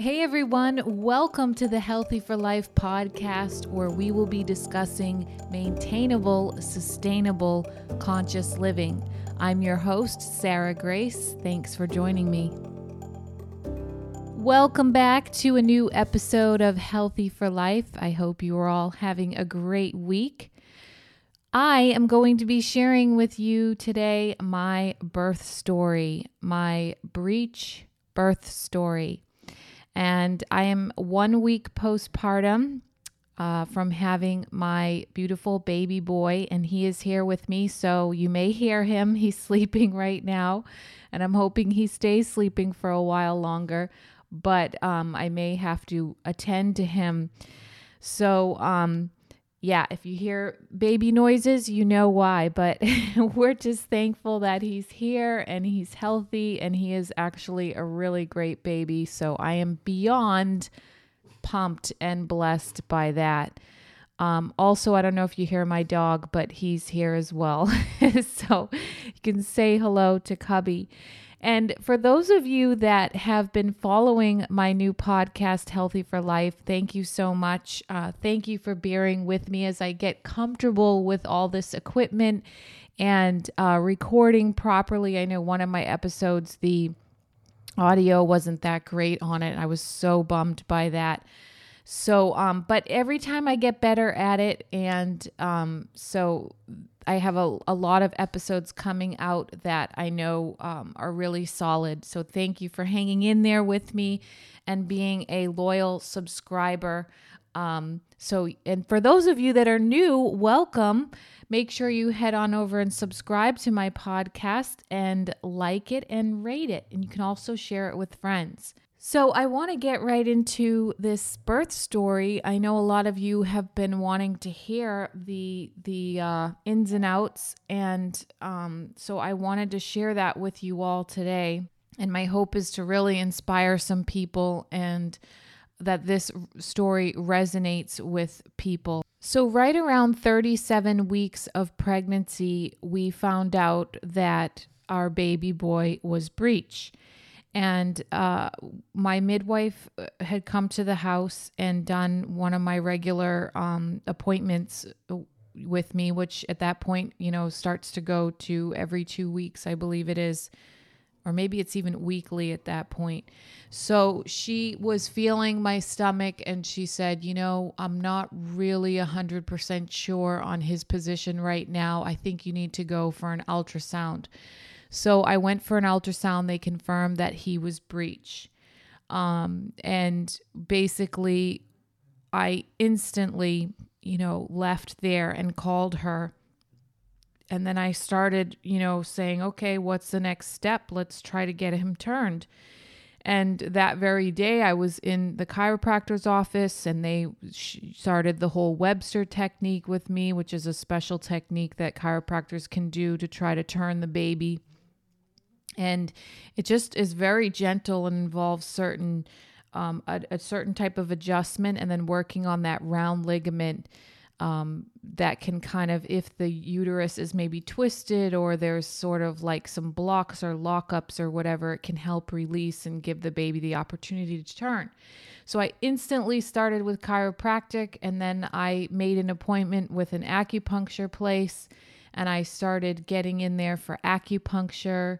Hey everyone, welcome to the Healthy for Life podcast, where we will be discussing maintainable, sustainable, conscious living. I'm your host, Sarah Grace. Thanks for joining me. Welcome back to a new episode of Healthy for Life. I hope you are all having a great week. I am going to be sharing with you today my birth story, my breech birth story. And I am one week postpartum uh, from having my beautiful baby boy, and he is here with me. So you may hear him. He's sleeping right now, and I'm hoping he stays sleeping for a while longer. But um, I may have to attend to him. So, um, yeah, if you hear baby noises, you know why. But we're just thankful that he's here and he's healthy and he is actually a really great baby. So I am beyond pumped and blessed by that. Um, also, I don't know if you hear my dog, but he's here as well. so you can say hello to Cubby. And for those of you that have been following my new podcast, Healthy for Life, thank you so much. Uh, thank you for bearing with me as I get comfortable with all this equipment and uh, recording properly. I know one of my episodes, the audio wasn't that great on it. I was so bummed by that. So, um, but every time I get better at it, and um, so I have a, a lot of episodes coming out that I know um, are really solid. So thank you for hanging in there with me and being a loyal subscriber. Um, so, and for those of you that are new, welcome. Make sure you head on over and subscribe to my podcast and like it and rate it. And you can also share it with friends. So, I want to get right into this birth story. I know a lot of you have been wanting to hear the the uh, ins and outs, and um, so I wanted to share that with you all today. And my hope is to really inspire some people and that this story resonates with people. So, right around 37 weeks of pregnancy, we found out that our baby boy was breech and uh, my midwife uh, had come to the house and done one of my regular um, appointments uh, with me which at that point you know starts to go to every two weeks i believe it is or maybe it's even weekly at that point. So she was feeling my stomach and she said you know i'm not really 100% sure on his position right now. I think you need to go for an ultrasound so I went for an ultrasound. They confirmed that he was breech. Um, and basically, I instantly, you know, left there and called her. And then I started, you know, saying, okay, what's the next step? Let's try to get him turned. And that very day, I was in the chiropractor's office and they started the whole Webster technique with me, which is a special technique that chiropractors can do to try to turn the baby and it just is very gentle and involves certain um, a, a, certain type of adjustment and then working on that round ligament um, that can kind of if the uterus is maybe twisted or there's sort of like some blocks or lockups or whatever it can help release and give the baby the opportunity to turn. So i instantly started with chiropractic and then i made an appointment with an acupuncture place and i started getting in there for acupuncture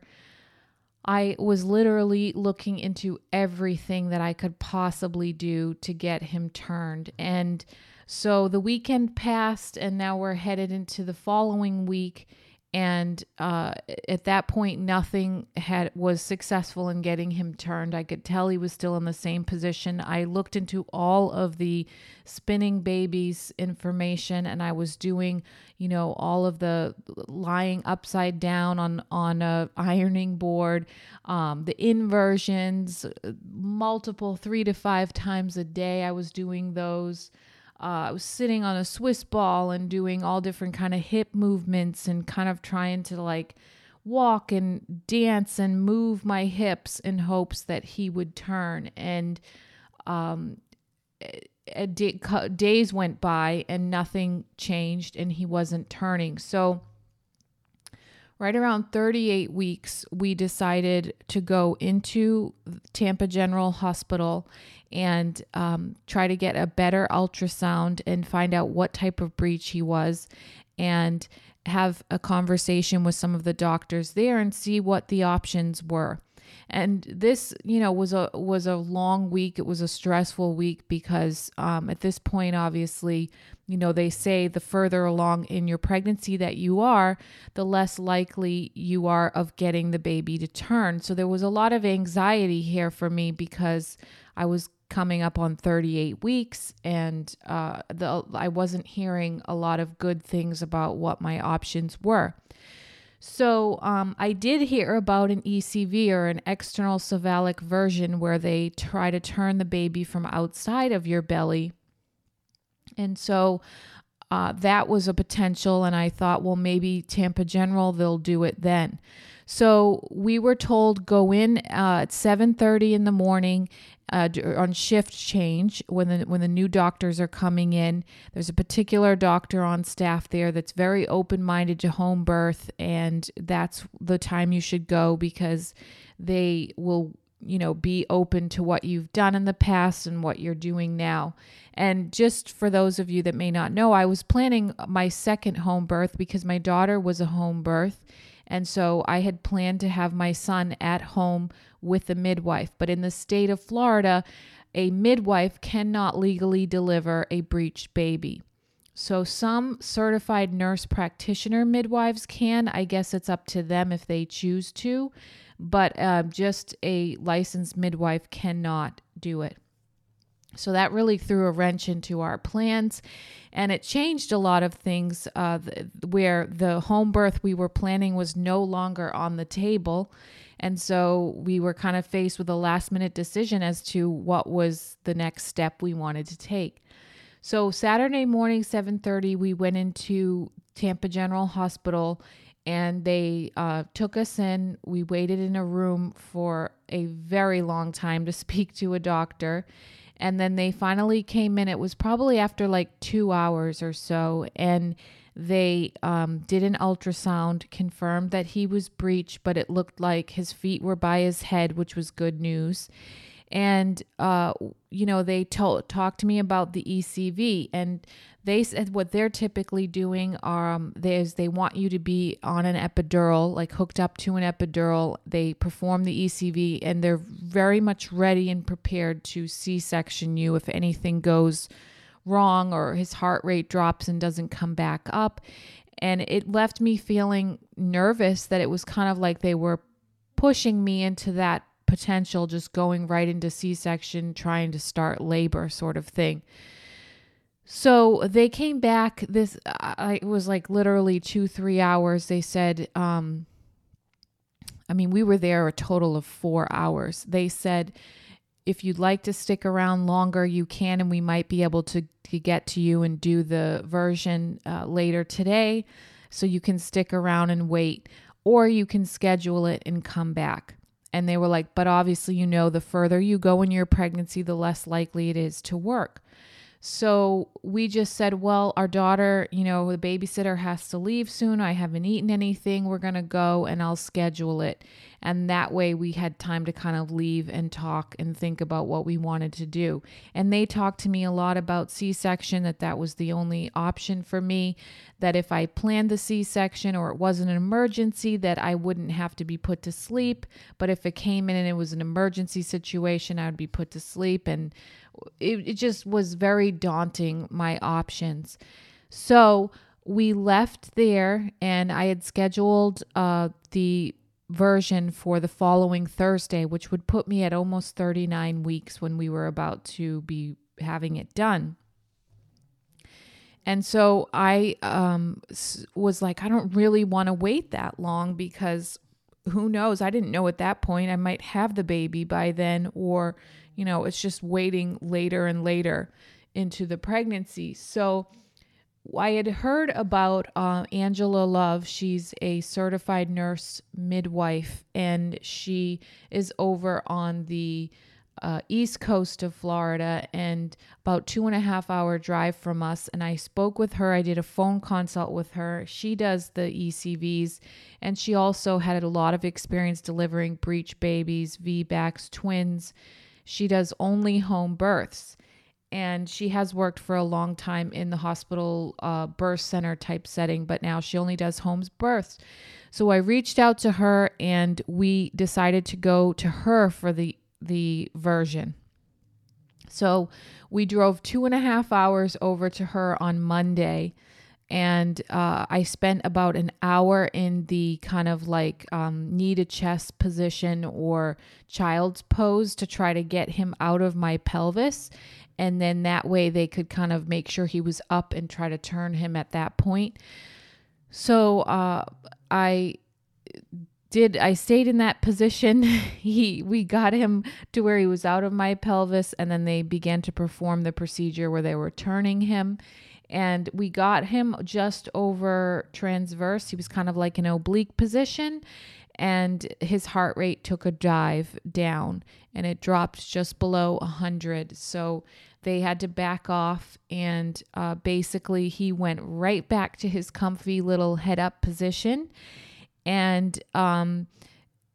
I was literally looking into everything that I could possibly do to get him turned. And so the weekend passed, and now we're headed into the following week and uh, at that point nothing had was successful in getting him turned. I could tell he was still in the same position. I looked into all of the spinning babies information and i was doing you know all of the lying upside down on on a ironing board um, the inversions multiple three to five times a day i was doing those uh, I was sitting on a Swiss ball and doing all different kind of hip movements and kind of trying to like walk and dance and move my hips in hopes that he would turn. And um, day, days went by and nothing changed and he wasn't turning. So right around 38 weeks, we decided to go into Tampa General Hospital and um, try to get a better ultrasound and find out what type of breech he was and have a conversation with some of the doctors there and see what the options were. And this you know was a was a long week. It was a stressful week because um, at this point obviously you know they say the further along in your pregnancy that you are the less likely you are of getting the baby to turn. So there was a lot of anxiety here for me because i was coming up on 38 weeks and uh, the, i wasn't hearing a lot of good things about what my options were so um, I did hear about an ECV or an external cephalic version where they try to turn the baby from outside of your belly. And so uh, that was a potential. And I thought, well, maybe Tampa General, they'll do it then. So we were told go in uh, at 7:30 in the morning uh, on shift change when the when the new doctors are coming in. There's a particular doctor on staff there that's very open minded to home birth, and that's the time you should go because they will you know be open to what you've done in the past and what you're doing now. And just for those of you that may not know, I was planning my second home birth because my daughter was a home birth. And so I had planned to have my son at home with a midwife. But in the state of Florida, a midwife cannot legally deliver a breech baby. So some certified nurse practitioner midwives can. I guess it's up to them if they choose to, but uh, just a licensed midwife cannot do it. So that really threw a wrench into our plans and it changed a lot of things uh, where the home birth we were planning was no longer on the table. And so we were kind of faced with a last minute decision as to what was the next step we wanted to take. So Saturday morning 7:30 we went into Tampa General Hospital and they uh, took us in. We waited in a room for a very long time to speak to a doctor. And then they finally came in. It was probably after like two hours or so. And they um, did an ultrasound, confirmed that he was breech, but it looked like his feet were by his head, which was good news. And, uh, you know, they told, talked to me about the ECV, and they said what they're typically doing um, is they want you to be on an epidural, like hooked up to an epidural. They perform the ECV, and they're very much ready and prepared to C section you if anything goes wrong or his heart rate drops and doesn't come back up. And it left me feeling nervous that it was kind of like they were pushing me into that potential, just going right into C section, trying to start labor sort of thing. So they came back. This I, it was like literally two, three hours. They said, um, I mean, we were there a total of four hours. They said, if you'd like to stick around longer, you can, and we might be able to, to get to you and do the version uh, later today. So you can stick around and wait, or you can schedule it and come back. And they were like, but obviously, you know, the further you go in your pregnancy, the less likely it is to work. So we just said, well, our daughter, you know, the babysitter has to leave soon. I haven't eaten anything. We're going to go and I'll schedule it. And that way we had time to kind of leave and talk and think about what we wanted to do. And they talked to me a lot about C section, that that was the only option for me, that if I planned the C section or it wasn't an emergency, that I wouldn't have to be put to sleep. But if it came in and it was an emergency situation, I would be put to sleep. And it, it just was very daunting, my options. So, we left there and I had scheduled uh, the version for the following Thursday, which would put me at almost 39 weeks when we were about to be having it done. And so I um, was like, I don't really want to wait that long because who knows? I didn't know at that point I might have the baby by then, or, you know, it's just waiting later and later into the pregnancy. So I had heard about uh, Angela Love. She's a certified nurse midwife, and she is over on the uh, east coast of Florida and about two and a half hour drive from us. And I spoke with her. I did a phone consult with her. She does the ECVs, and she also had a lot of experience delivering breech babies, VBACs, twins. She does only home births. And she has worked for a long time in the hospital uh, birth center type setting, but now she only does home births. So I reached out to her and we decided to go to her for the the version. So we drove two and a half hours over to her on Monday. And uh, I spent about an hour in the kind of like um, knee to chest position or child's pose to try to get him out of my pelvis. And then that way they could kind of make sure he was up and try to turn him at that point. So uh, I did I stayed in that position. he we got him to where he was out of my pelvis and then they began to perform the procedure where they were turning him and we got him just over transverse. He was kind of like an oblique position and his heart rate took a dive down and it dropped just below 100. So they had to back off and uh, basically he went right back to his comfy little head up position and um,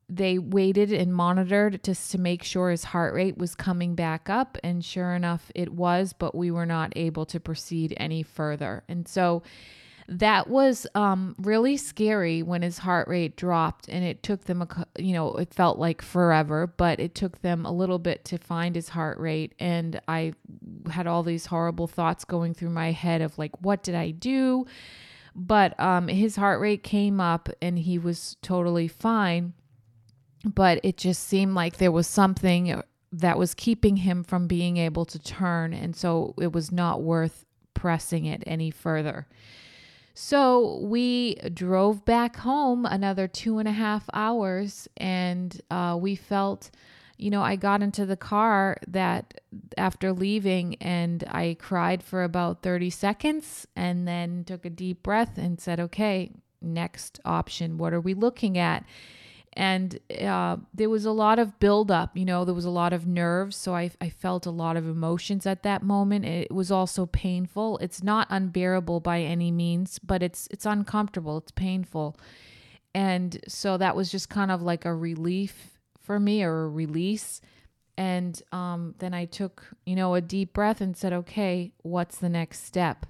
they waited and monitored just to make sure his heart rate was coming back up and sure enough it was but we were not able to proceed any further and so that was um, really scary when his heart rate dropped and it took them a you know it felt like forever but it took them a little bit to find his heart rate and i had all these horrible thoughts going through my head of like what did i do but um, his heart rate came up and he was totally fine. But it just seemed like there was something that was keeping him from being able to turn. And so it was not worth pressing it any further. So we drove back home another two and a half hours and uh, we felt you know, I got into the car that after leaving and I cried for about 30 seconds and then took a deep breath and said, okay, next option. What are we looking at? And uh, there was a lot of buildup, you know, there was a lot of nerves. So I, I felt a lot of emotions at that moment. It was also painful. It's not unbearable by any means, but it's it's uncomfortable. It's painful. And so that was just kind of like a relief for me or a release. And um, then I took, you know, a deep breath and said, okay, what's the next step?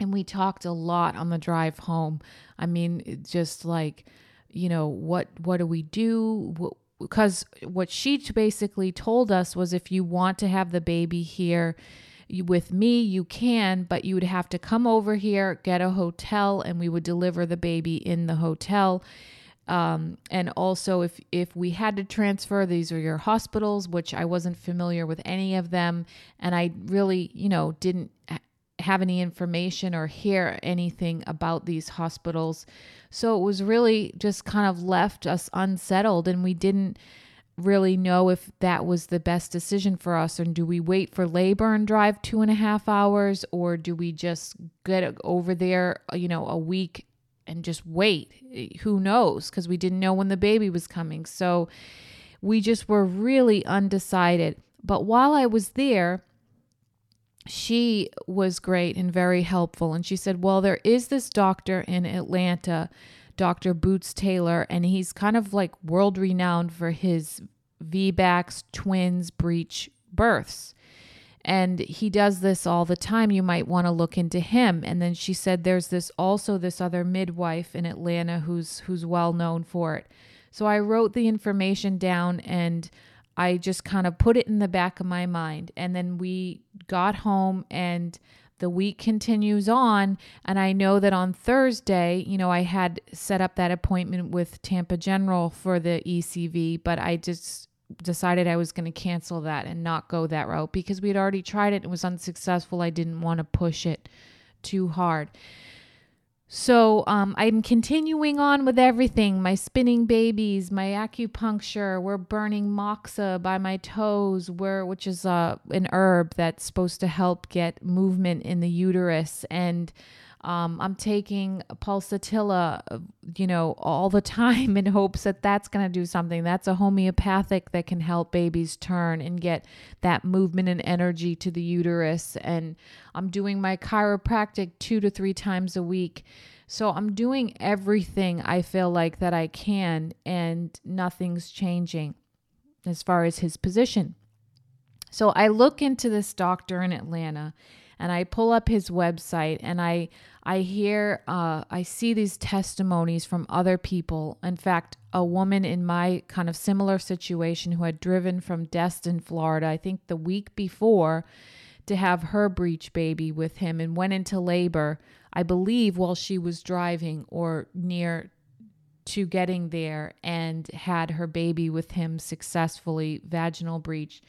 And we talked a lot on the drive home. I mean, just like, you know, what what do we do? Because what she basically told us was, if you want to have the baby here, with me, you can, but you would have to come over here, get a hotel, and we would deliver the baby in the hotel. Um, and also, if if we had to transfer, these are your hospitals, which I wasn't familiar with any of them, and I really, you know, didn't have any information or hear anything about these hospitals. So it was really just kind of left us unsettled, and we didn't really know if that was the best decision for us. And do we wait for labor and drive two and a half hours, or do we just get over there, you know, a week and just wait. Who knows? Because we didn't know when the baby was coming. So we just were really undecided. But while I was there, she was great and very helpful. And she said, Well, there is this doctor in Atlanta, Dr. Boots Taylor, and he's kind of like world renowned for his VBACs, twins, breech births and he does this all the time you might want to look into him and then she said there's this also this other midwife in Atlanta who's who's well known for it so I wrote the information down and I just kind of put it in the back of my mind and then we got home and the week continues on and I know that on Thursday, you know, I had set up that appointment with Tampa General for the ECV, but I just decided I was going to cancel that and not go that route because we had already tried it and was unsuccessful. I didn't want to push it too hard. So um, I'm continuing on with everything my spinning babies, my acupuncture. We're burning moxa by my toes, which is uh, an herb that's supposed to help get movement in the uterus. And Um, I'm taking pulsatilla, you know, all the time in hopes that that's going to do something. That's a homeopathic that can help babies turn and get that movement and energy to the uterus. And I'm doing my chiropractic two to three times a week. So I'm doing everything I feel like that I can, and nothing's changing as far as his position. So I look into this doctor in Atlanta and I pull up his website and I I hear uh, I see these testimonies from other people. In fact, a woman in my kind of similar situation who had driven from Destin, Florida, I think the week before, to have her breech baby with him and went into labor. I believe while she was driving or near to getting there and had her baby with him successfully vaginal breech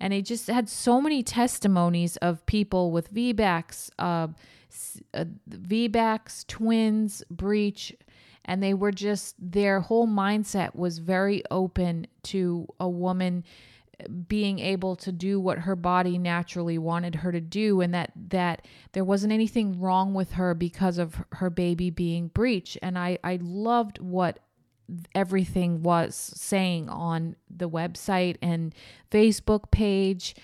and he just had so many testimonies of people with VBACs, uh, uh, VBACs, twins, breech, and they were just their whole mindset was very open to a woman being able to do what her body naturally wanted her to do and that that there wasn't anything wrong with her because of her baby being breech. And I I loved what everything was saying on the website and Facebook page.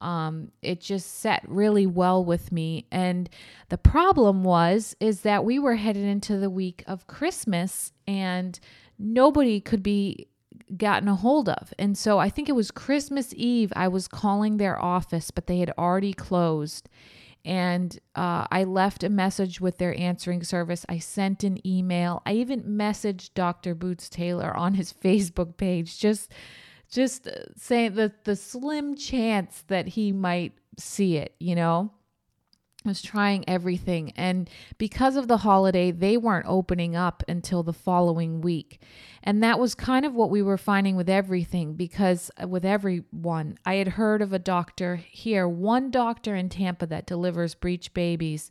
Um, it just set really well with me. And the problem was is that we were headed into the week of Christmas and nobody could be gotten a hold of. And so I think it was Christmas Eve I was calling their office, but they had already closed and uh, I left a message with their answering service. I sent an email. I even messaged Dr. Boots Taylor on his Facebook page, just just saying the the slim chance that he might see it, you know was trying everything. And because of the holiday, they weren't opening up until the following week. And that was kind of what we were finding with everything because uh, with everyone, I had heard of a doctor here, one doctor in Tampa that delivers breech babies.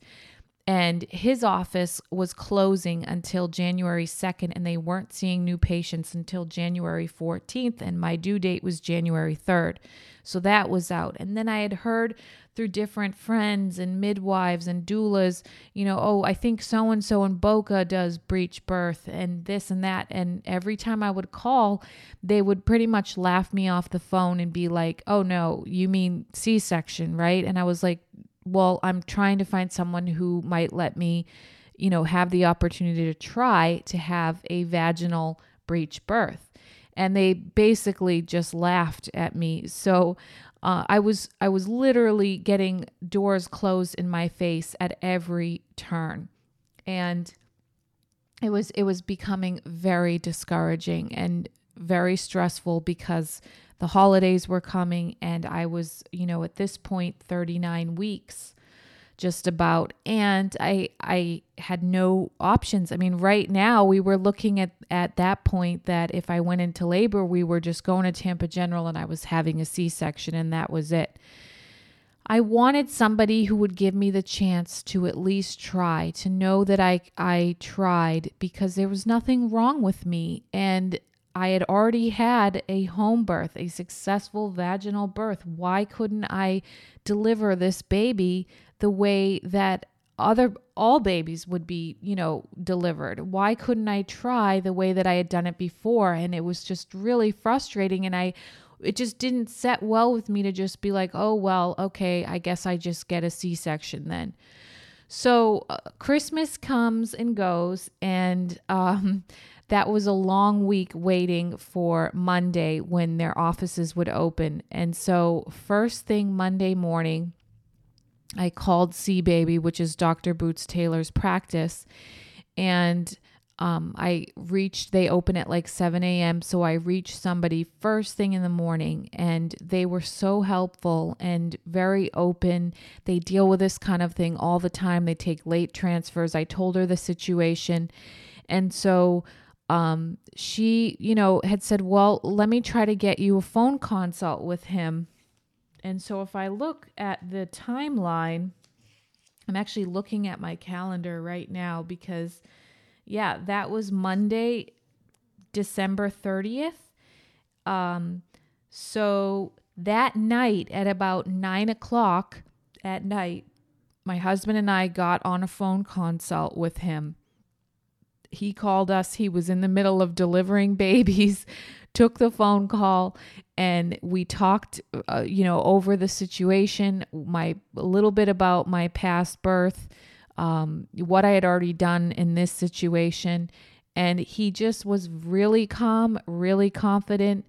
And his office was closing until January 2nd, and they weren't seeing new patients until January 14th. And my due date was January 3rd. So that was out. And then I had heard through different friends and midwives and doulas, you know, oh, I think so and so in Boca does breech birth and this and that. And every time I would call, they would pretty much laugh me off the phone and be like, oh, no, you mean C section, right? And I was like, well, I'm trying to find someone who might let me, you know, have the opportunity to try to have a vaginal breech birth and they basically just laughed at me. So uh, I was I was literally getting doors closed in my face at every turn, and it was it was becoming very discouraging and very stressful because the holidays were coming and I was you know at this point 39 weeks just about and i i had no options. I mean right now we were looking at at that point that if i went into labor we were just going to tampa general and i was having a c-section and that was it. I wanted somebody who would give me the chance to at least try to know that i i tried because there was nothing wrong with me and I had already had a home birth, a successful vaginal birth. Why couldn't I deliver this baby the way that other all babies would be, you know, delivered. Why couldn't I try the way that I had done it before? And it was just really frustrating and I it just didn't set well with me to just be like, "Oh, well, okay, I guess I just get a C-section then." So, uh, Christmas comes and goes and um that was a long week waiting for Monday when their offices would open. And so, first thing Monday morning, I called C Baby, which is Dr. Boots Taylor's practice, and um, I reached, they open at like 7 a.m. So I reached somebody first thing in the morning, and they were so helpful and very open. They deal with this kind of thing all the time. They take late transfers. I told her the situation. And so um, she, you know, had said, Well, let me try to get you a phone consult with him. And so if I look at the timeline, I'm actually looking at my calendar right now because, yeah, that was Monday, December 30th. Um, so that night at about nine o'clock at night, my husband and I got on a phone consult with him. He called us. He was in the middle of delivering babies, took the phone call, and we talked, uh, you know, over the situation, my a little bit about my past birth, um, what I had already done in this situation, and he just was really calm, really confident,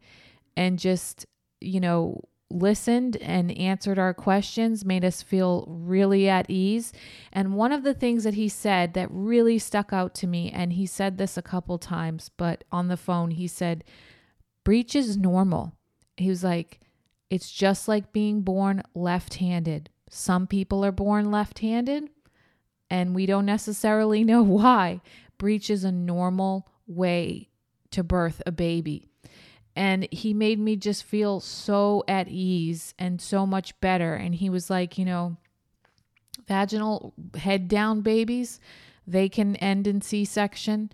and just, you know, listened and answered our questions, made us feel really at ease. And one of the things that he said that really stuck out to me, and he said this a couple times, but on the phone, he said, Breech is normal. He was like, it's just like being born left handed. Some people are born left handed, and we don't necessarily know why. Breech is a normal way to birth a baby. And he made me just feel so at ease and so much better. And he was like, you know, vaginal head down babies, they can end in C section.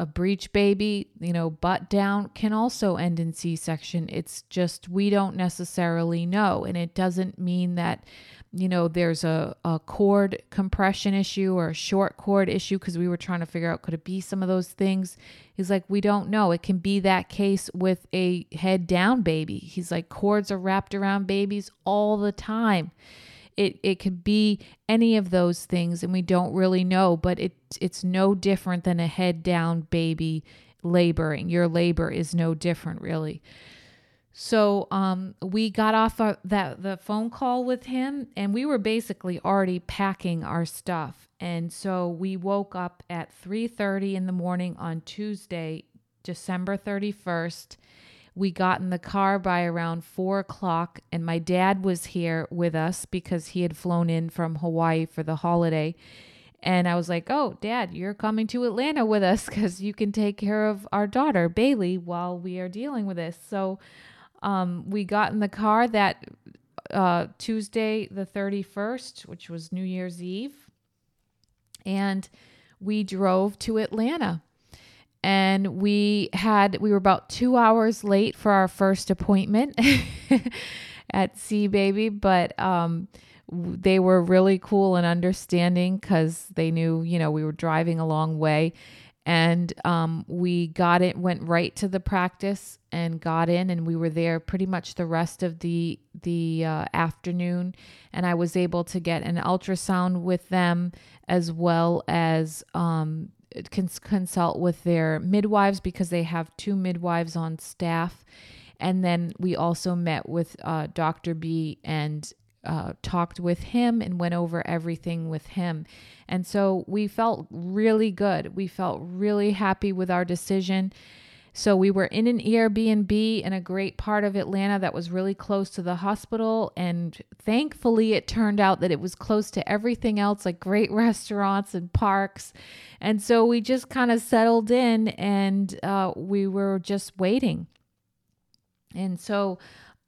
A breech baby, you know, butt down can also end in C section. It's just we don't necessarily know. And it doesn't mean that you know, there's a, a cord compression issue or a short cord issue because we were trying to figure out could it be some of those things. He's like, we don't know. It can be that case with a head down baby. He's like, cords are wrapped around babies all the time. It, it could be any of those things and we don't really know but it it's no different than a head down baby laboring your labor is no different really so um, we got off of that the phone call with him, and we were basically already packing our stuff. And so we woke up at 3:30 in the morning on Tuesday, December 31st. We got in the car by around four o'clock, and my dad was here with us because he had flown in from Hawaii for the holiday. And I was like, "Oh, Dad, you're coming to Atlanta with us because you can take care of our daughter Bailey while we are dealing with this." So um, we got in the car that uh, Tuesday, the 31st, which was New Year's Eve, and we drove to Atlanta. And we had, we were about two hours late for our first appointment at Sea Baby, but um, they were really cool and understanding because they knew, you know, we were driving a long way and um, we got it went right to the practice and got in and we were there pretty much the rest of the the uh, afternoon. And i was able to get an ultrasound with them as well as um, cons- consult with their midwives because they have two midwives on staff. And then we also met with uh, dr b and uh, talked with him and went over everything with him. And so we felt really good. We felt really happy with our decision. So we were in an Airbnb in a great part of Atlanta that was really close to the hospital. And thankfully, it turned out that it was close to everything else, like great restaurants and parks. And so we just kind of settled in and uh, we were just waiting. And so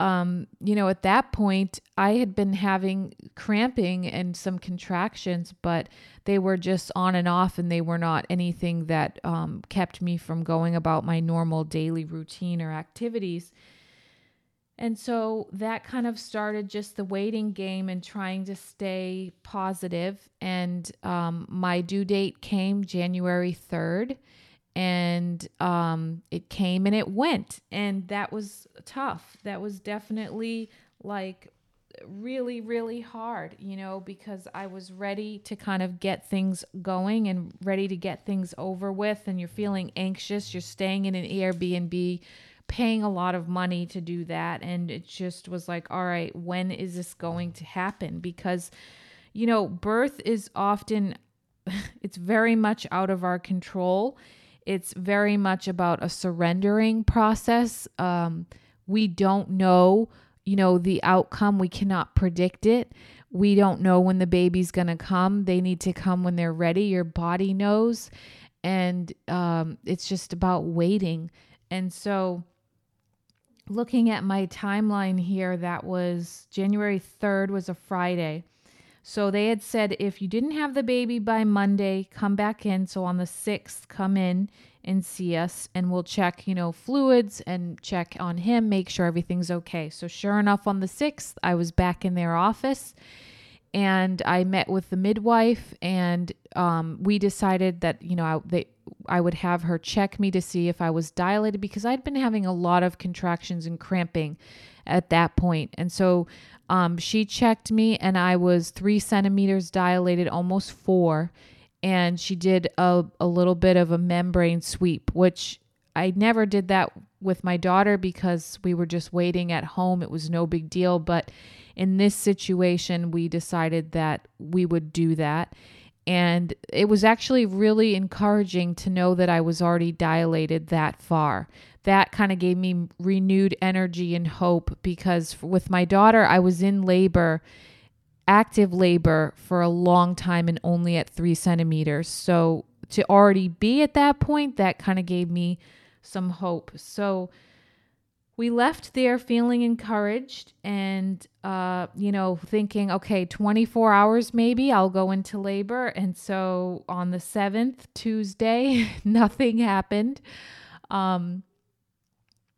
um, you know, at that point, I had been having cramping and some contractions, but they were just on and off, and they were not anything that um, kept me from going about my normal daily routine or activities. And so that kind of started just the waiting game and trying to stay positive. And um, my due date came January 3rd and um, it came and it went. And that was tough. That was definitely like really really hard you know because i was ready to kind of get things going and ready to get things over with. And you're feeling anxious. You're staying in an airbnb paying a lot of money to do that. And it just was like all right when is this going to happen? Because you know birth is often it's very much out of our control it's very much about a surrendering process. Um, we don't know, you know, the outcome. We cannot predict it. We don't know when the baby's going to come. They need to come when they're ready. Your body knows. And um, it's just about waiting. And so, looking at my timeline here, that was January 3rd, was a Friday. So they had said if you didn't have the baby by Monday, come back in. So on the 6th, come in and see us and we'll check, you know, fluids and check on him, make sure everything's okay. So sure enough, on the 6th, I was back in their office and I met with the midwife, and um, we decided that you know I, they, I would have her check me to see if I was dilated because I'd been having a lot of contractions and cramping at that point, and so um, she checked me, and I was three centimeters dilated, almost four, and she did a, a little bit of a membrane sweep, which I never did that with my daughter because we were just waiting at home. It was no big deal, but in this situation, we decided that we would do that. And it was actually really encouraging to know that I was already dilated that far. That kind of gave me renewed energy and hope because with my daughter, I was in labor, active labor for a long time and only at three centimeters. So to already be at that point, that kind of gave me some hope. So, we left there feeling encouraged and uh, you know thinking okay 24 hours maybe i'll go into labor. And so on the 7th tuesday nothing happened. Um,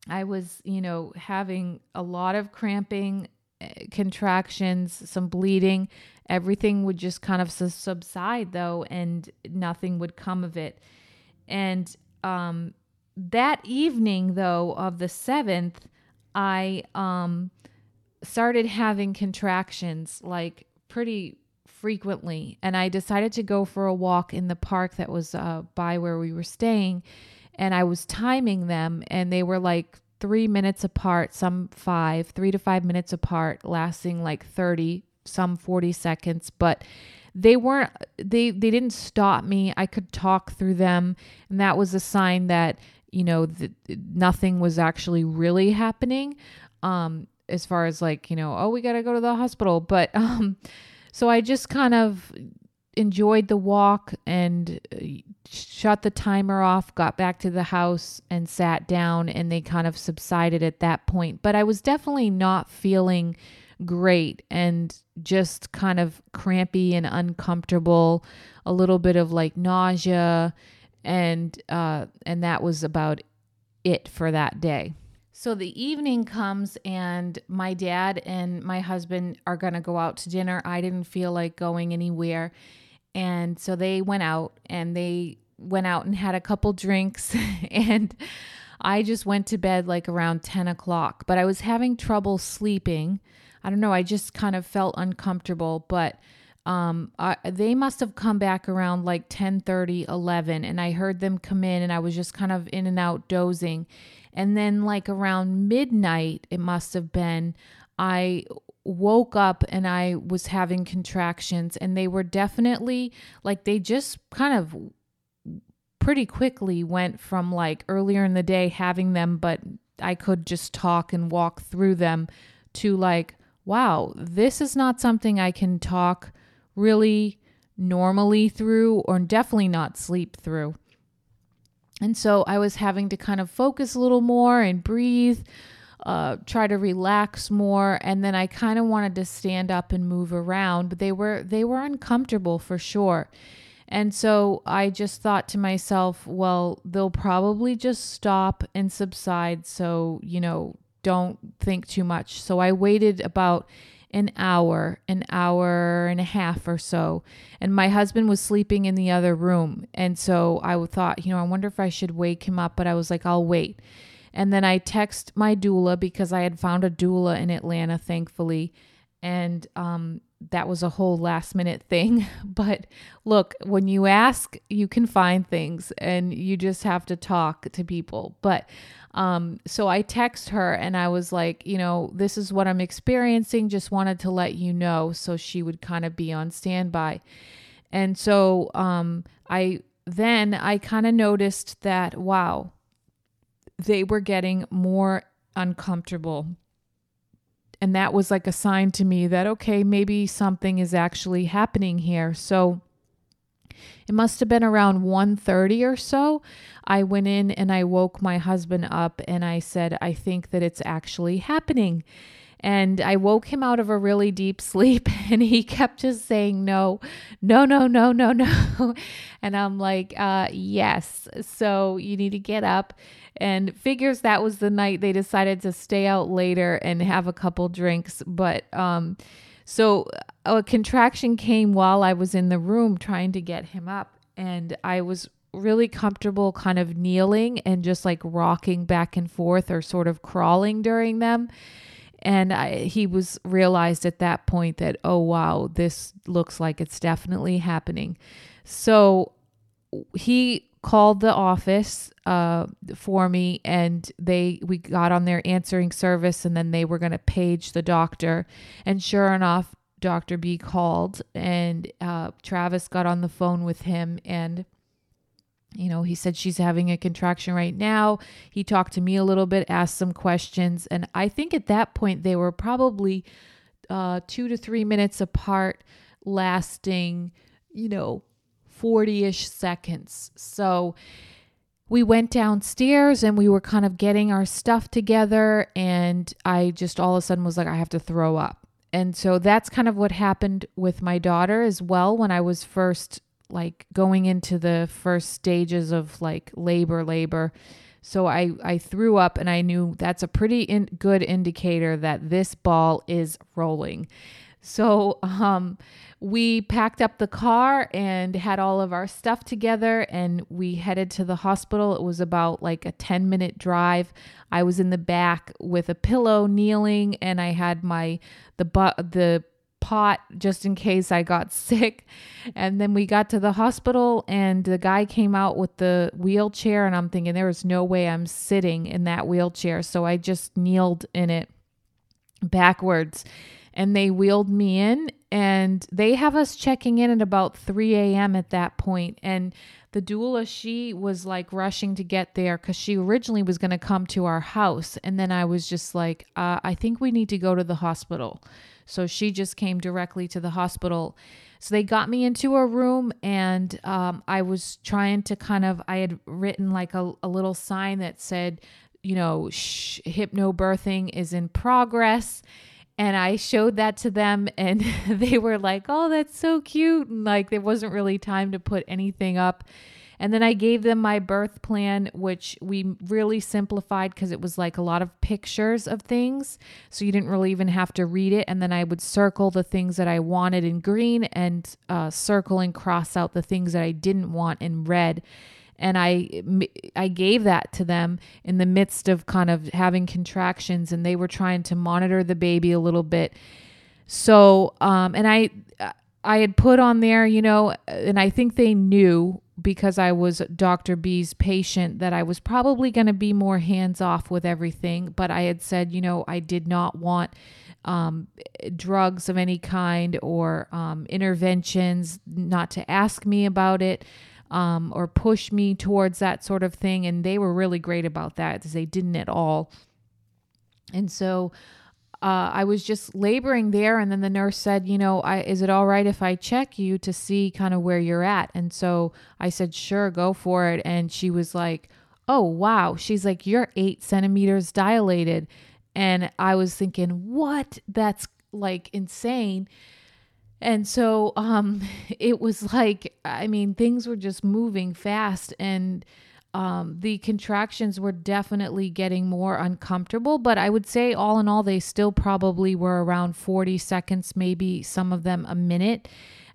i was you know having a lot of cramping eh, contractions some bleeding. Everything would just kind of subside though and nothing would come of it. And um, that evening though of the 7th i um started having contractions like pretty frequently. And i decided to go for a walk in the park that was uh, by where we were staying. And i was timing them and they were like three minutes apart some five three to five minutes apart lasting like 30 some 40 seconds. But they weren't they they didn't stop me. I could talk through them. And that was a sign that you know, the, nothing was actually really happening. Um, as far as like, you know, oh, we got to go to the hospital. But um, so I just kind of enjoyed the walk and uh, shut the timer off, got back to the house and sat down, and they kind of subsided at that point. But I was definitely not feeling great and just kind of crampy and uncomfortable, a little bit of like nausea and uh, and that was about it for that day. So the evening comes, and my dad and my husband are going to go out to dinner. I didn't feel like going anywhere. And so they went out and they went out and had a couple drinks. and I just went to bed like around 10 o'clock, but I was having trouble sleeping. I don't know. I just kind of felt uncomfortable, but um I, they must have come back around like 10 30 11 and i heard them come in and i was just kind of in and out dozing. And then like around midnight it must have been i woke up and i was having contractions and they were definitely like they just kind of pretty quickly went from like earlier in the day having them but i could just talk and walk through them to like wow this is not something i can talk really normally through, or definitely not sleep through. And so I was having to kind of focus a little more and breathe, uh, try to relax more, and then I kind of wanted to stand up and move around, but they were they were uncomfortable for sure. And so I just thought to myself, well, they'll probably just stop and subside. So, you know, don't think too much. So I waited about an hour, an hour and a half or so. And my husband was sleeping in the other room. And so I thought, you know, I wonder if I should wake him up, but I was like, I'll wait. And then I text my doula because I had found a doula in Atlanta, thankfully. And um, that was a whole last minute thing. But look, when you ask, you can find things and you just have to talk to people. But um, so I text her and I was like, you know, this is what I'm experiencing. Just wanted to let you know. So she would kind of be on standby. And so um, I then I kind of noticed that, wow, they were getting more uncomfortable. And that was like a sign to me that, okay, maybe something is actually happening here. So it must have been around 1:30 or so. I went in and I woke my husband up and I said, "I think that it's actually happening." And I woke him out of a really deep sleep and he kept just saying, No, no, no, no, no, no. And I'm like, uh, Yes. So you need to get up. And figures that was the night they decided to stay out later and have a couple drinks. But, um, So a contraction came while I was in the room trying to get him up. And I was really comfortable kind of kneeling and just like rocking back and forth or sort of crawling during them. And I, he was realized at that point that, oh, wow, this looks like it's definitely happening. So he called the office uh, for me and they we got on their answering service and then they were going to page the doctor. And sure enough dr b called and uh, travis got on the phone with him and you know he said she's having a contraction right now. He talked to me a little bit asked some questions and i think at that point they were probably uh, two to three minutes apart lasting you know 40 ish seconds. So we went downstairs and we were kind of getting our stuff together. And I just all of a sudden was like, I have to throw up. And so that's kind of what happened with my daughter as well when I was first like going into the first stages of like labor, labor. So I, I threw up and I knew that's a pretty in, good indicator that this ball is rolling. So um, we packed up the car and had all of our stuff together and we headed to the hospital. It was about like a 10 minute drive. I was in the back with a pillow kneeling and I had my the but the pot just in case I got sick. And then we got to the hospital and the guy came out with the wheelchair and I'm thinking there is no way I'm sitting in that wheelchair. So I just kneeled in it backwards and they wheeled me in and they have us checking in at about 3 a.m. at that point and the doula she was like rushing to get there because she originally was going to come to our house and then i was just like uh, i think we need to go to the hospital so she just came directly to the hospital so they got me into a room and um, i was trying to kind of i had written like a, a little sign that said you know shh, hypnobirthing is in progress and I showed that to them and they were like, "Oh, that's so cute." And like there wasn't really time to put anything up. And then I gave them my birth plan, which we really simplified because it was like a lot of pictures of things. So you didn't really even have to read it. And then I would circle the things that I wanted in green and uh, circle and cross out the things that I didn't want in red and I I gave that to them in the midst of kind of having contractions and they were trying to monitor the baby a little bit. So um and I I had put on there, you know, and I think they knew because I was Dr. B's patient that I was probably going to be more hands off with everything, but I had said, you know, I did not want um, drugs of any kind or um, interventions, not to ask me about it um, or push me towards that sort of thing. And they were really great about that they didn't at all. And so uh, I was just laboring there. And then the nurse said, You know, I, is it all right if I check you to see kind of where you're at? And so I said, Sure, go for it. And she was like, Oh, wow. She's like, You're eight centimeters dilated. And I was thinking, What? That's like insane. And so um, it was like, I mean, things were just moving fast and um, the contractions were definitely getting more uncomfortable. But I would say, all in all, they still probably were around 40 seconds, maybe some of them a minute.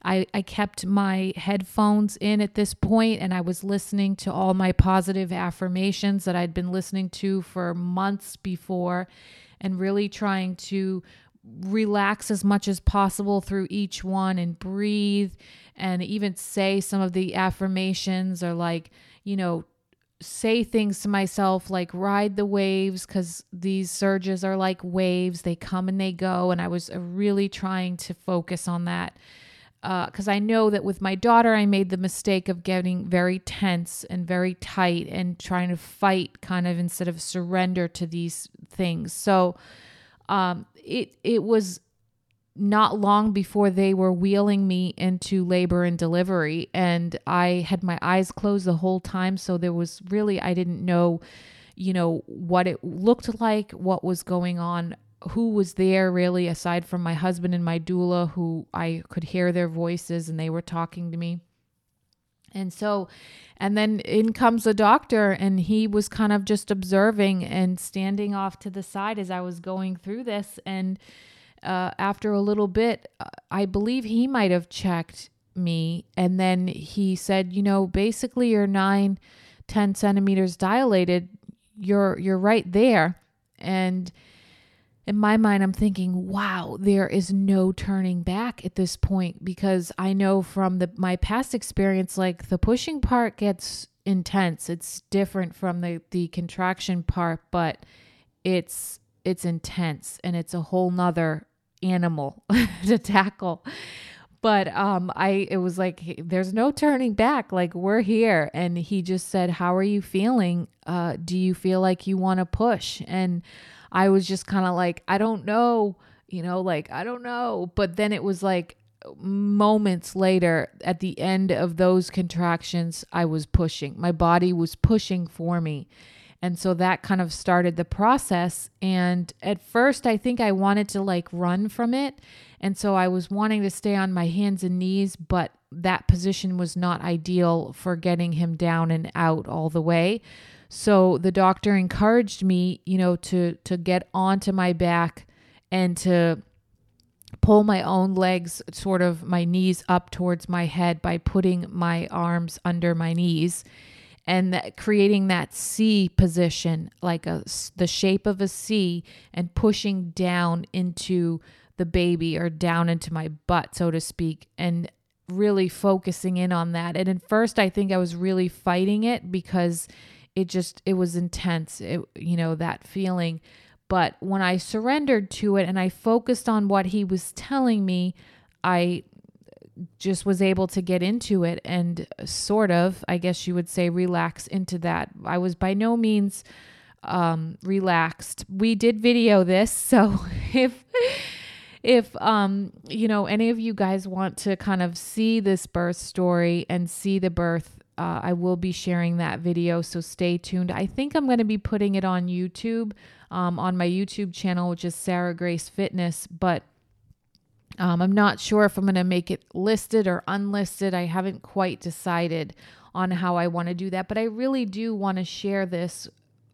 I, I kept my headphones in at this point and I was listening to all my positive affirmations that I'd been listening to for months before and really trying to relax as much as possible through each one and breathe and even say some of the affirmations or like, you know, say things to myself like ride the waves because these surges are like waves. They come and they go and i was really trying to focus on that because uh, i know that with my daughter i made the mistake of getting very tense and very tight and trying to fight kind of instead of surrender to these things. So um, it it was not long before they were wheeling me into labor and delivery and I had my eyes closed the whole time so there was really I didn't know you know what it looked like what was going on who was there really aside from my husband and my doula who I could hear their voices and they were talking to me and so, and then in comes the doctor, and he was kind of just observing and standing off to the side as I was going through this. And uh, after a little bit, I believe he might have checked me. And then he said, you know, basically you're nine, 10 centimeters dilated. You're, you're right there. And in my mind, I'm thinking, wow, there is no turning back at this point because I know from the my past experience, like the pushing part gets intense. It's different from the the contraction part, but it's it's intense and it's a whole nother animal to tackle. But um i it was like there's no turning back. Like we're here. And he just said how are you feeling? Uh do you feel like you want to push? And i was just kind of like i don't know you know like i don't know but then it was like moments later at the end of those contractions i was pushing my body was pushing for me and so that kind of started the process. And at first, I think I wanted to like run from it. And so I was wanting to stay on my hands and knees, but that position was not ideal for getting him down and out all the way. So the doctor encouraged me, you know, to to get onto my back and to pull my own legs sort of my knees up towards my head by putting my arms under my knees and that creating that C position, like a, the shape of a C, and pushing down into the baby or down into my butt, so to speak, and really focusing in on that. And at first, I think I was really fighting it because it just it was intense, it, you know, that feeling. But when I surrendered to it and I focused on what he was telling me, I just was able to get into it and sort of, I guess you would say, relax into that. I was by no means um, relaxed. We did video this, so if if um you know any of you guys want to kind of see this birth story and see the birth uh, I will be sharing that video, so stay tuned. I think I'm going to be putting it on YouTube, um, on my YouTube channel, which is Sarah Grace Fitness. But um, I'm not sure if I'm going to make it listed or unlisted. I haven't quite decided on how I want to do that, but I really do want to share this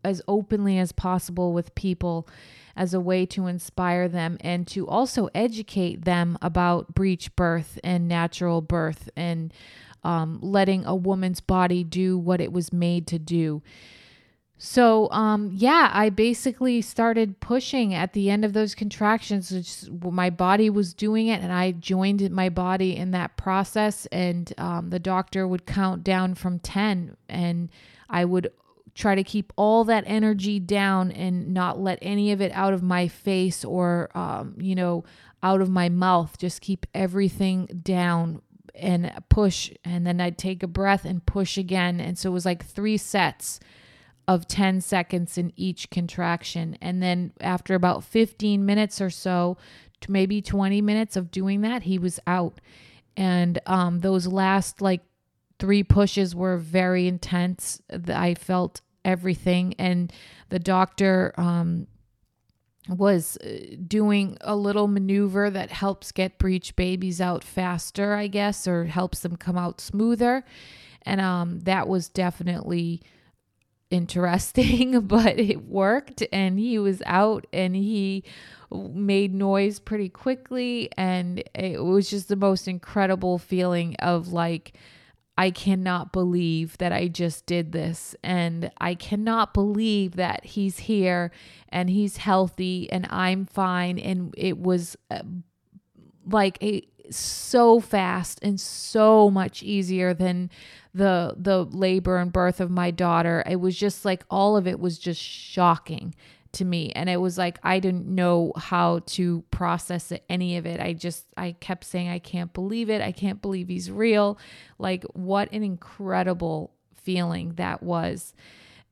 as openly as possible with people as a way to inspire them and to also educate them about breech birth and natural birth and um, letting a woman's body do what it was made to do. So, um, yeah, I basically started pushing at the end of those contractions. Which my body was doing it, and I joined my body in that process. And um, the doctor would count down from 10, and I would try to keep all that energy down and not let any of it out of my face or, um, you know, out of my mouth. Just keep everything down and push. And then I'd take a breath and push again. And so it was like three sets of 10 seconds in each contraction. And then after about 15 minutes or so, maybe 20 minutes of doing that, he was out. And um, those last like three pushes were very intense. I felt everything. And the doctor um, was uh, doing a little maneuver that helps get breech babies out faster, I guess, or helps them come out smoother. And um, that was definitely interesting, but it worked and he was out and he made noise pretty quickly and it was just the most incredible feeling of like I cannot believe that I just did this. And I cannot believe that he's here and he's healthy and I'm fine. And it was uh, like a so fast and so much easier than the the labor and birth of my daughter. It was just like all of it was just shocking to me and it was like I didn't know how to process any of it. I just I kept saying I can't believe it. I can't believe he's real. Like what an incredible feeling that was.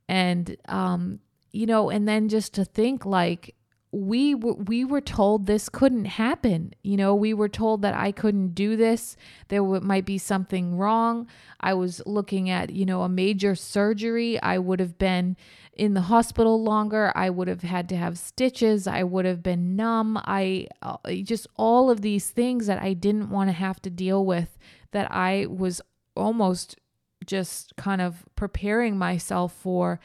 And um you know, and then just to think like we we were told this couldn't happen. You know, we were told that I couldn't do this. There w- might be something wrong. I was looking at, you know, a major surgery. I would have been in the hospital longer. I would have had to have stitches. I would have been numb. I uh, just all of these things that I didn't want to have to deal with that I was almost just kind of preparing myself for.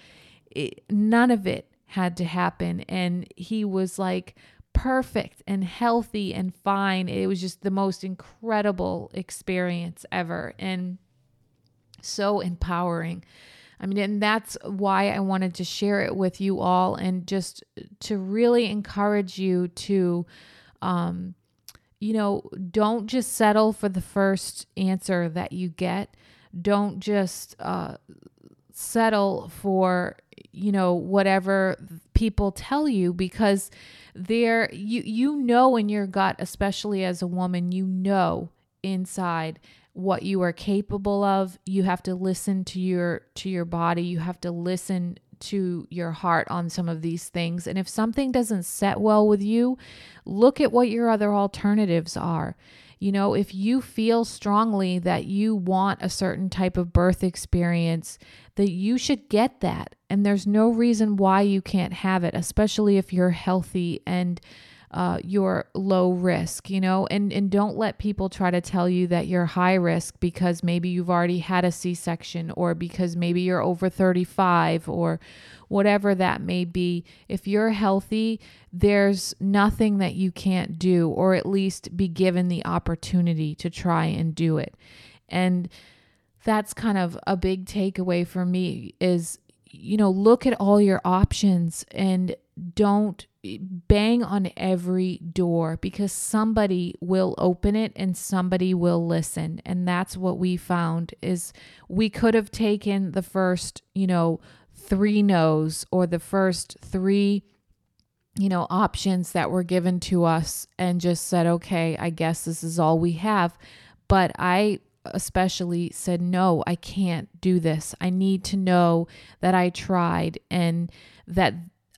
It, none of it had to happen. And he was like perfect and healthy and fine. It was just the most incredible experience ever and so empowering. I mean, and that's why I wanted to share it with you all and just to really encourage you to, um, you know, don't just settle for the first answer that you get. Don't just uh, settle for, you know, whatever people tell you because there you you know in your gut especially as a woman you know inside what you are capable of. You have to listen to your to your body. You have to listen to your heart on some of these things. And if something doesn't set well with you look at what your other alternatives are. You know, if you feel strongly that you want a certain type of birth experience, that you should get that. And there's no reason why you can't have it, especially if you're healthy and uh, you're low risk, you know, and, and don't let people try to tell you that you're high risk because maybe you've already had a C section or because maybe you're over 35 or whatever that may be. If you're healthy, there's nothing that you can't do, or at least be given the opportunity to try and do it. And that's kind of a big takeaway for me is you know look at all your options and don't bang on every door because somebody will open it and somebody will listen. And that's what we found is we could have taken the first you know 3 no's or the first 3 you know options that were given to us and just said okay I guess this is all we have. But I especially said no I can't do this. I need to know that I tried and that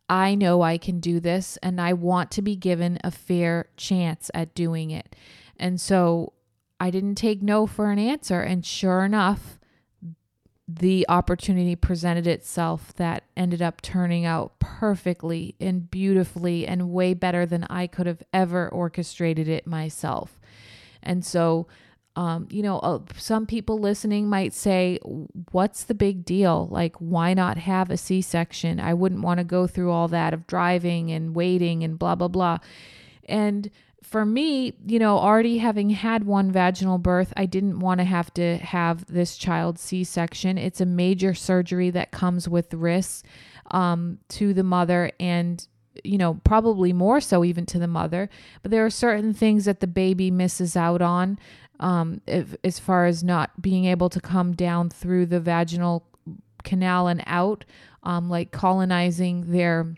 I know I can do this and I want to be given a fair chance at doing it. And so I didn't take no for an answer. And sure enough, the opportunity presented itself that ended up turning out perfectly and beautifully and way better than I could have ever orchestrated it myself. And so um, you know, uh, some people listening might say, What's the big deal? Like, why not have a C section? I wouldn't want to go through all that of driving and waiting and blah, blah, blah. And for me, you know, already having had one vaginal birth, I didn't want to have to have this child C section. It's a major surgery that comes with risks um, to the mother and you know, probably more so even to the mother. But there are certain things that the baby misses out on um, if, as far as not being able to come down through the vaginal canal and out, um, like colonizing their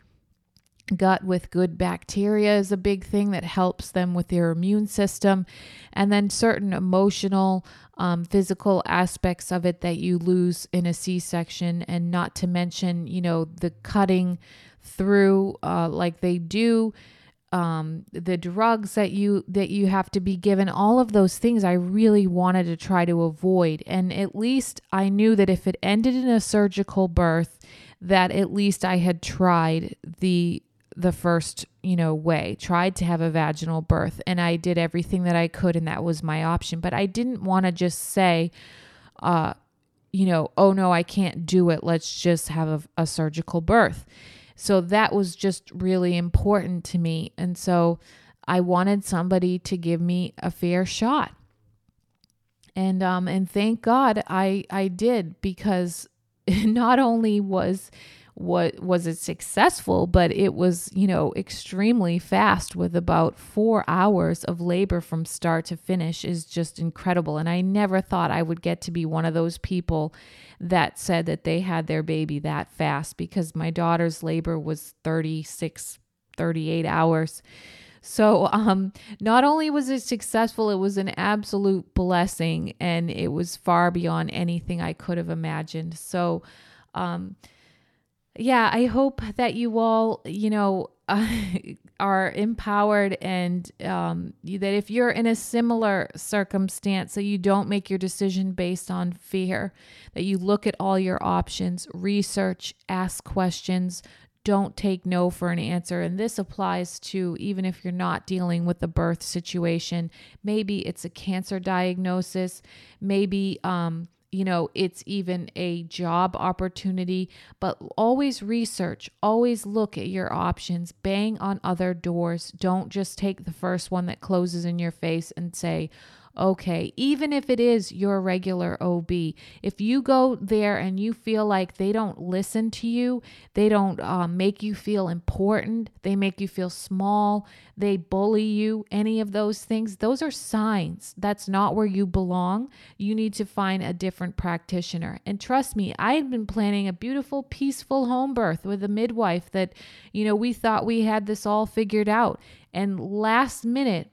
gut with good bacteria is a big thing that helps them with their immune system. And then certain emotional, um, physical aspects of it that you lose in a C section, and not to mention, you know, the cutting through uh, like they do um, the drugs that you that you have to be given all of those things i really wanted to try to avoid. And at least i knew that if it ended in a surgical birth that at least i had tried the the first you know way tried to have a vaginal birth. And i did everything that i could and that was my option. But i didn't want to just say uh you know oh no i can't do it. Let's just have a, a surgical birth so that was just really important to me. And so I wanted somebody to give me a fair shot. And um and thank God I I did because not only was what was it successful, but it was, you know, extremely fast with about four hours of labor from start to finish is just incredible. And I never thought I would get to be one of those people that said that they had their baby that fast because my daughter's labor was 36, 38 hours. So, um, not only was it successful, it was an absolute blessing and it was far beyond anything I could have imagined. So, um, yeah, I hope that you all, you know, uh, are empowered and um, that if you're in a similar circumstance, so you don't make your decision based on fear, that you look at all your options, research, ask questions, don't take no for an answer. And this applies to even if you're not dealing with the birth situation. Maybe it's a cancer diagnosis, maybe, um, you know, it's even a job opportunity, but always research, always look at your options, bang on other doors. Don't just take the first one that closes in your face and say, okay, even if it is your regular OB, if you go there and you feel like they don't listen to you, they don't uh, make you feel important, they make you feel small, they bully you, any of those things, those are signs that's not where you belong. You need to find a different practitioner. And trust me, I had been planning a beautiful, peaceful home birth with a midwife that, you know, we thought we had this all figured out. And last minute,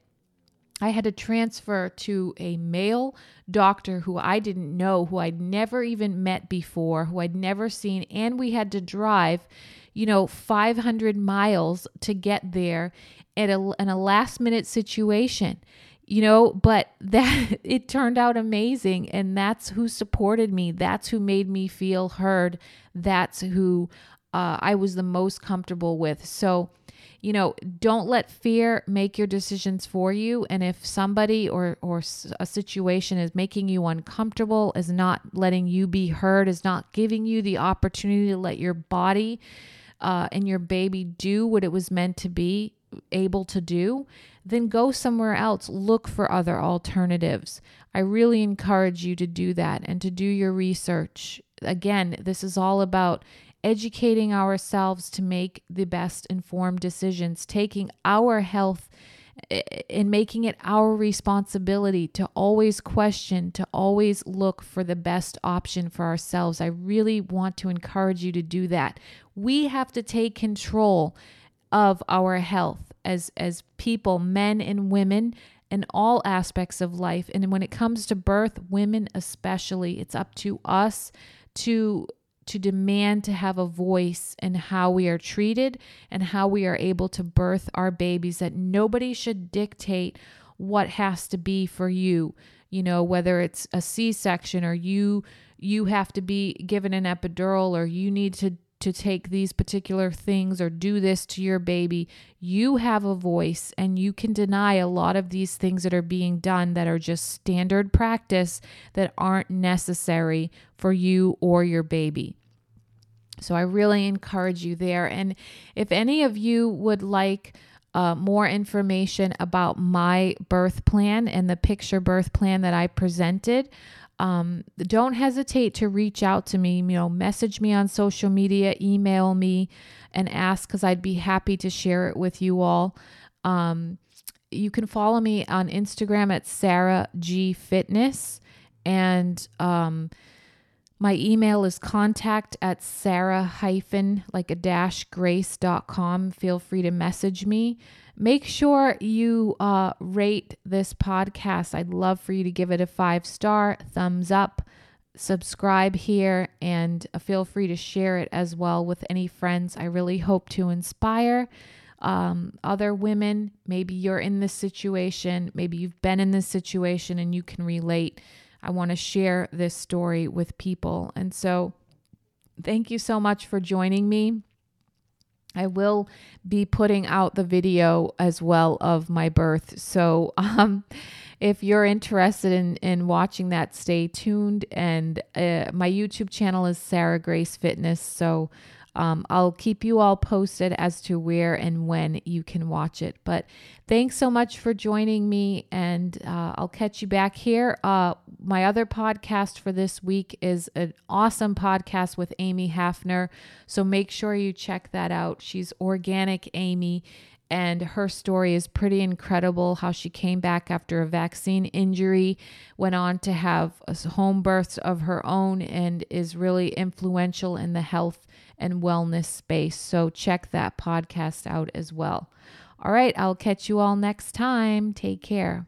I had to transfer to a male doctor who I didn't know, who I'd never even met before, who I'd never seen, and we had to drive, you know, 500 miles to get there at a, in a last minute situation. You know, but that it turned out amazing. And that's who supported me. That's who made me feel heard. That's who uh, I was the most comfortable with. So, you know, don't let fear make your decisions for you. And if somebody or or a situation is making you uncomfortable, is not letting you be heard, is not giving you the opportunity to let your body uh, and your baby do what it was meant to be able to do, then go somewhere else. Look for other alternatives. I really encourage you to do that and to do your research. Again, this is all about educating ourselves to make the best informed decisions, taking our health eh, and making it our responsibility to always question, to always look for the best option for ourselves. I really want to encourage you to do that. We have to take control of our health as as people, men and women in all aspects of life. And when it comes to birth, women especially, it's up to us to to demand to have a voice in how we are treated and how we are able to birth our babies, that nobody should dictate what has to be for you you know whether it's a c-section or you you have to be given an epidural or you need to to take these particular things or do this to your baby. You have a voice and you can deny a lot of these things that are being done that are just standard practice that aren't necessary for you or your baby. So I really encourage you there. And if any of you would like uh, more information about my birth plan and the picture birth plan that I presented, um, don't hesitate to reach out to me. You know, message me on social media, email me, and ask because I'd be happy to share it with you all. Um, you can follow me on Instagram at Sarah G Fitness, and um, my email is contact at sarah like a dash grace.com. Feel free to message me. Make sure you uh, rate this podcast. I'd love for you to give it a five star, thumbs up, subscribe here, and uh, feel free to share it as well with any friends. I really hope to inspire um, other women. Maybe you're in this situation, maybe you've been in this situation and you can relate. I want to share this story with people. And so, thank you so much for joining me. I will be putting out the video as well of my birth. So, um, if you're interested in, in watching that, stay tuned. And uh, my YouTube channel is Sarah Grace Fitness. So, um, I'll keep you all posted as to where and when you can watch it. But thanks so much for joining me, and uh, I'll catch you back here. Uh, my other podcast for this week is an awesome podcast with Amy Hafner. So make sure you check that out. She's Organic Amy, and her story is pretty incredible how she came back after a vaccine injury went on to have home births of her own and is really influential in the health and wellness space. So check that podcast out as well. All right, I'll catch you all next time. Take care.